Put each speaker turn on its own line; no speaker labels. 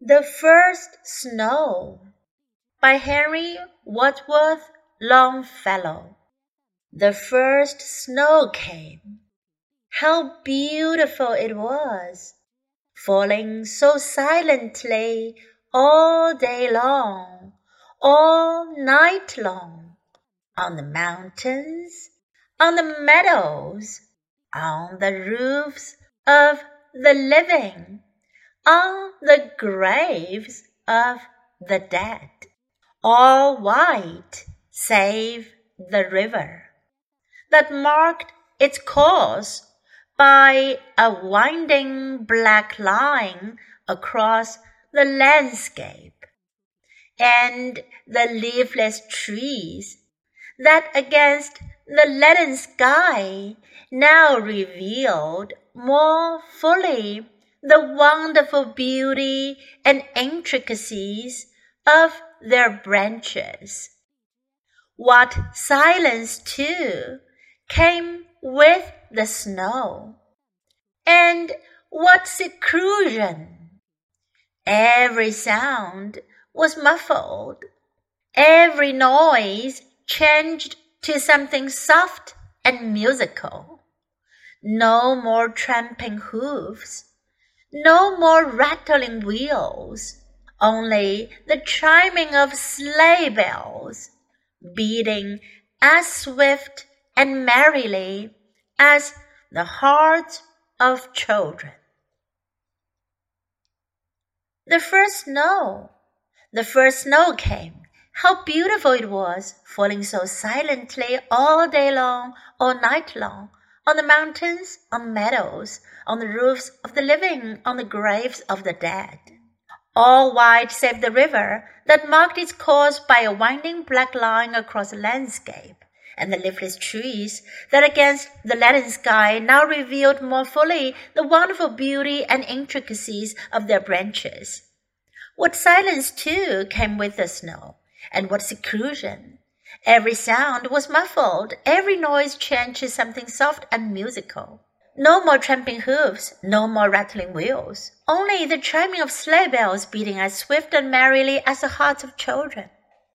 THE FIRST SNOW by Henry Wadsworth Longfellow The first snow came. How beautiful it was, falling so silently all day long, all night long, on the mountains, on the meadows, on the roofs of the living on the graves of the dead, all white save the river. That marked its course by a winding black line across the landscape, and the leafless trees that against the leaden sky now revealed more fully the wonderful beauty and intricacies of their branches. What silence, too, came with the snow, and what seclusion! Every sound was muffled, every noise changed to something soft and musical. No more tramping hoofs no more rattling wheels, only the chiming of sleigh bells, beating as swift and merrily as the hearts of children. The first snow, the first snow came. How beautiful it was, falling so silently all day long, all night long, on the mountains, on the meadows, on the roofs of the living, on the graves of the dead. All white save the river that marked its course by a winding black line across the landscape, and the leafless trees that against the leaden sky now revealed more fully the wonderful beauty and intricacies of their branches. What silence, too, came with the snow, and what seclusion! Every sound was muffled, every noise changed to something soft and musical. No more tramping hoofs, no more rattling wheels, only the chiming of sleigh bells beating as swift and merrily as the hearts of children.